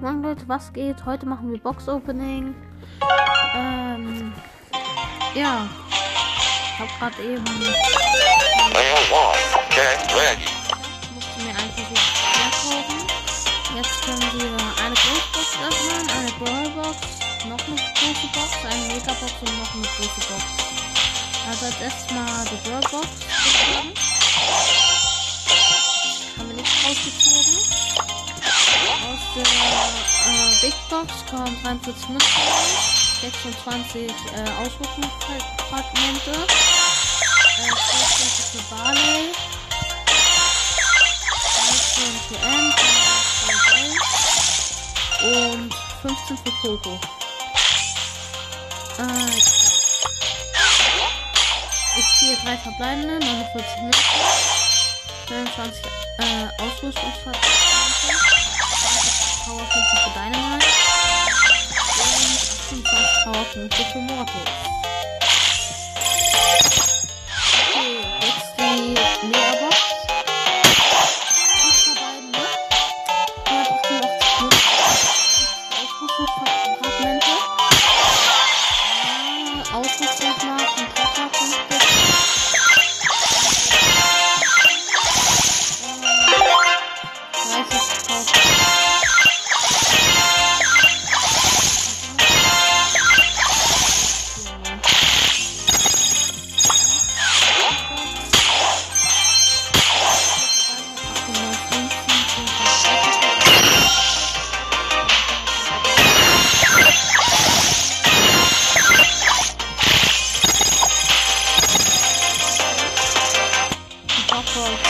sagen, Leute, was geht? Heute machen wir Box Opening. Ähm, ja. Ich hab grad eben. Jetzt können wir eine Großbox öffnen, eine Brawlbox, noch eine große Box, eine Megabox und noch eine große Box. Also als erstes mal die Brawlbox Big Box kommen 43 Münzen, 26 äh, Ausrüstungsfragmente, äh, 12 für Barley, 13 für M, 13 für Bell und 15 für Coco. Äh, ich ziehe drei verbleibende, 49 Münzen, 29 äh, Ausrüstungsfragmente, 20 Powerpunkte für Dynamite 28 Powerpunkte für Mortis. Okay, jetzt die Megabox. Nicht verbleiben, ne? 188 Münzen. Ausrüstungsfragmente. Die Box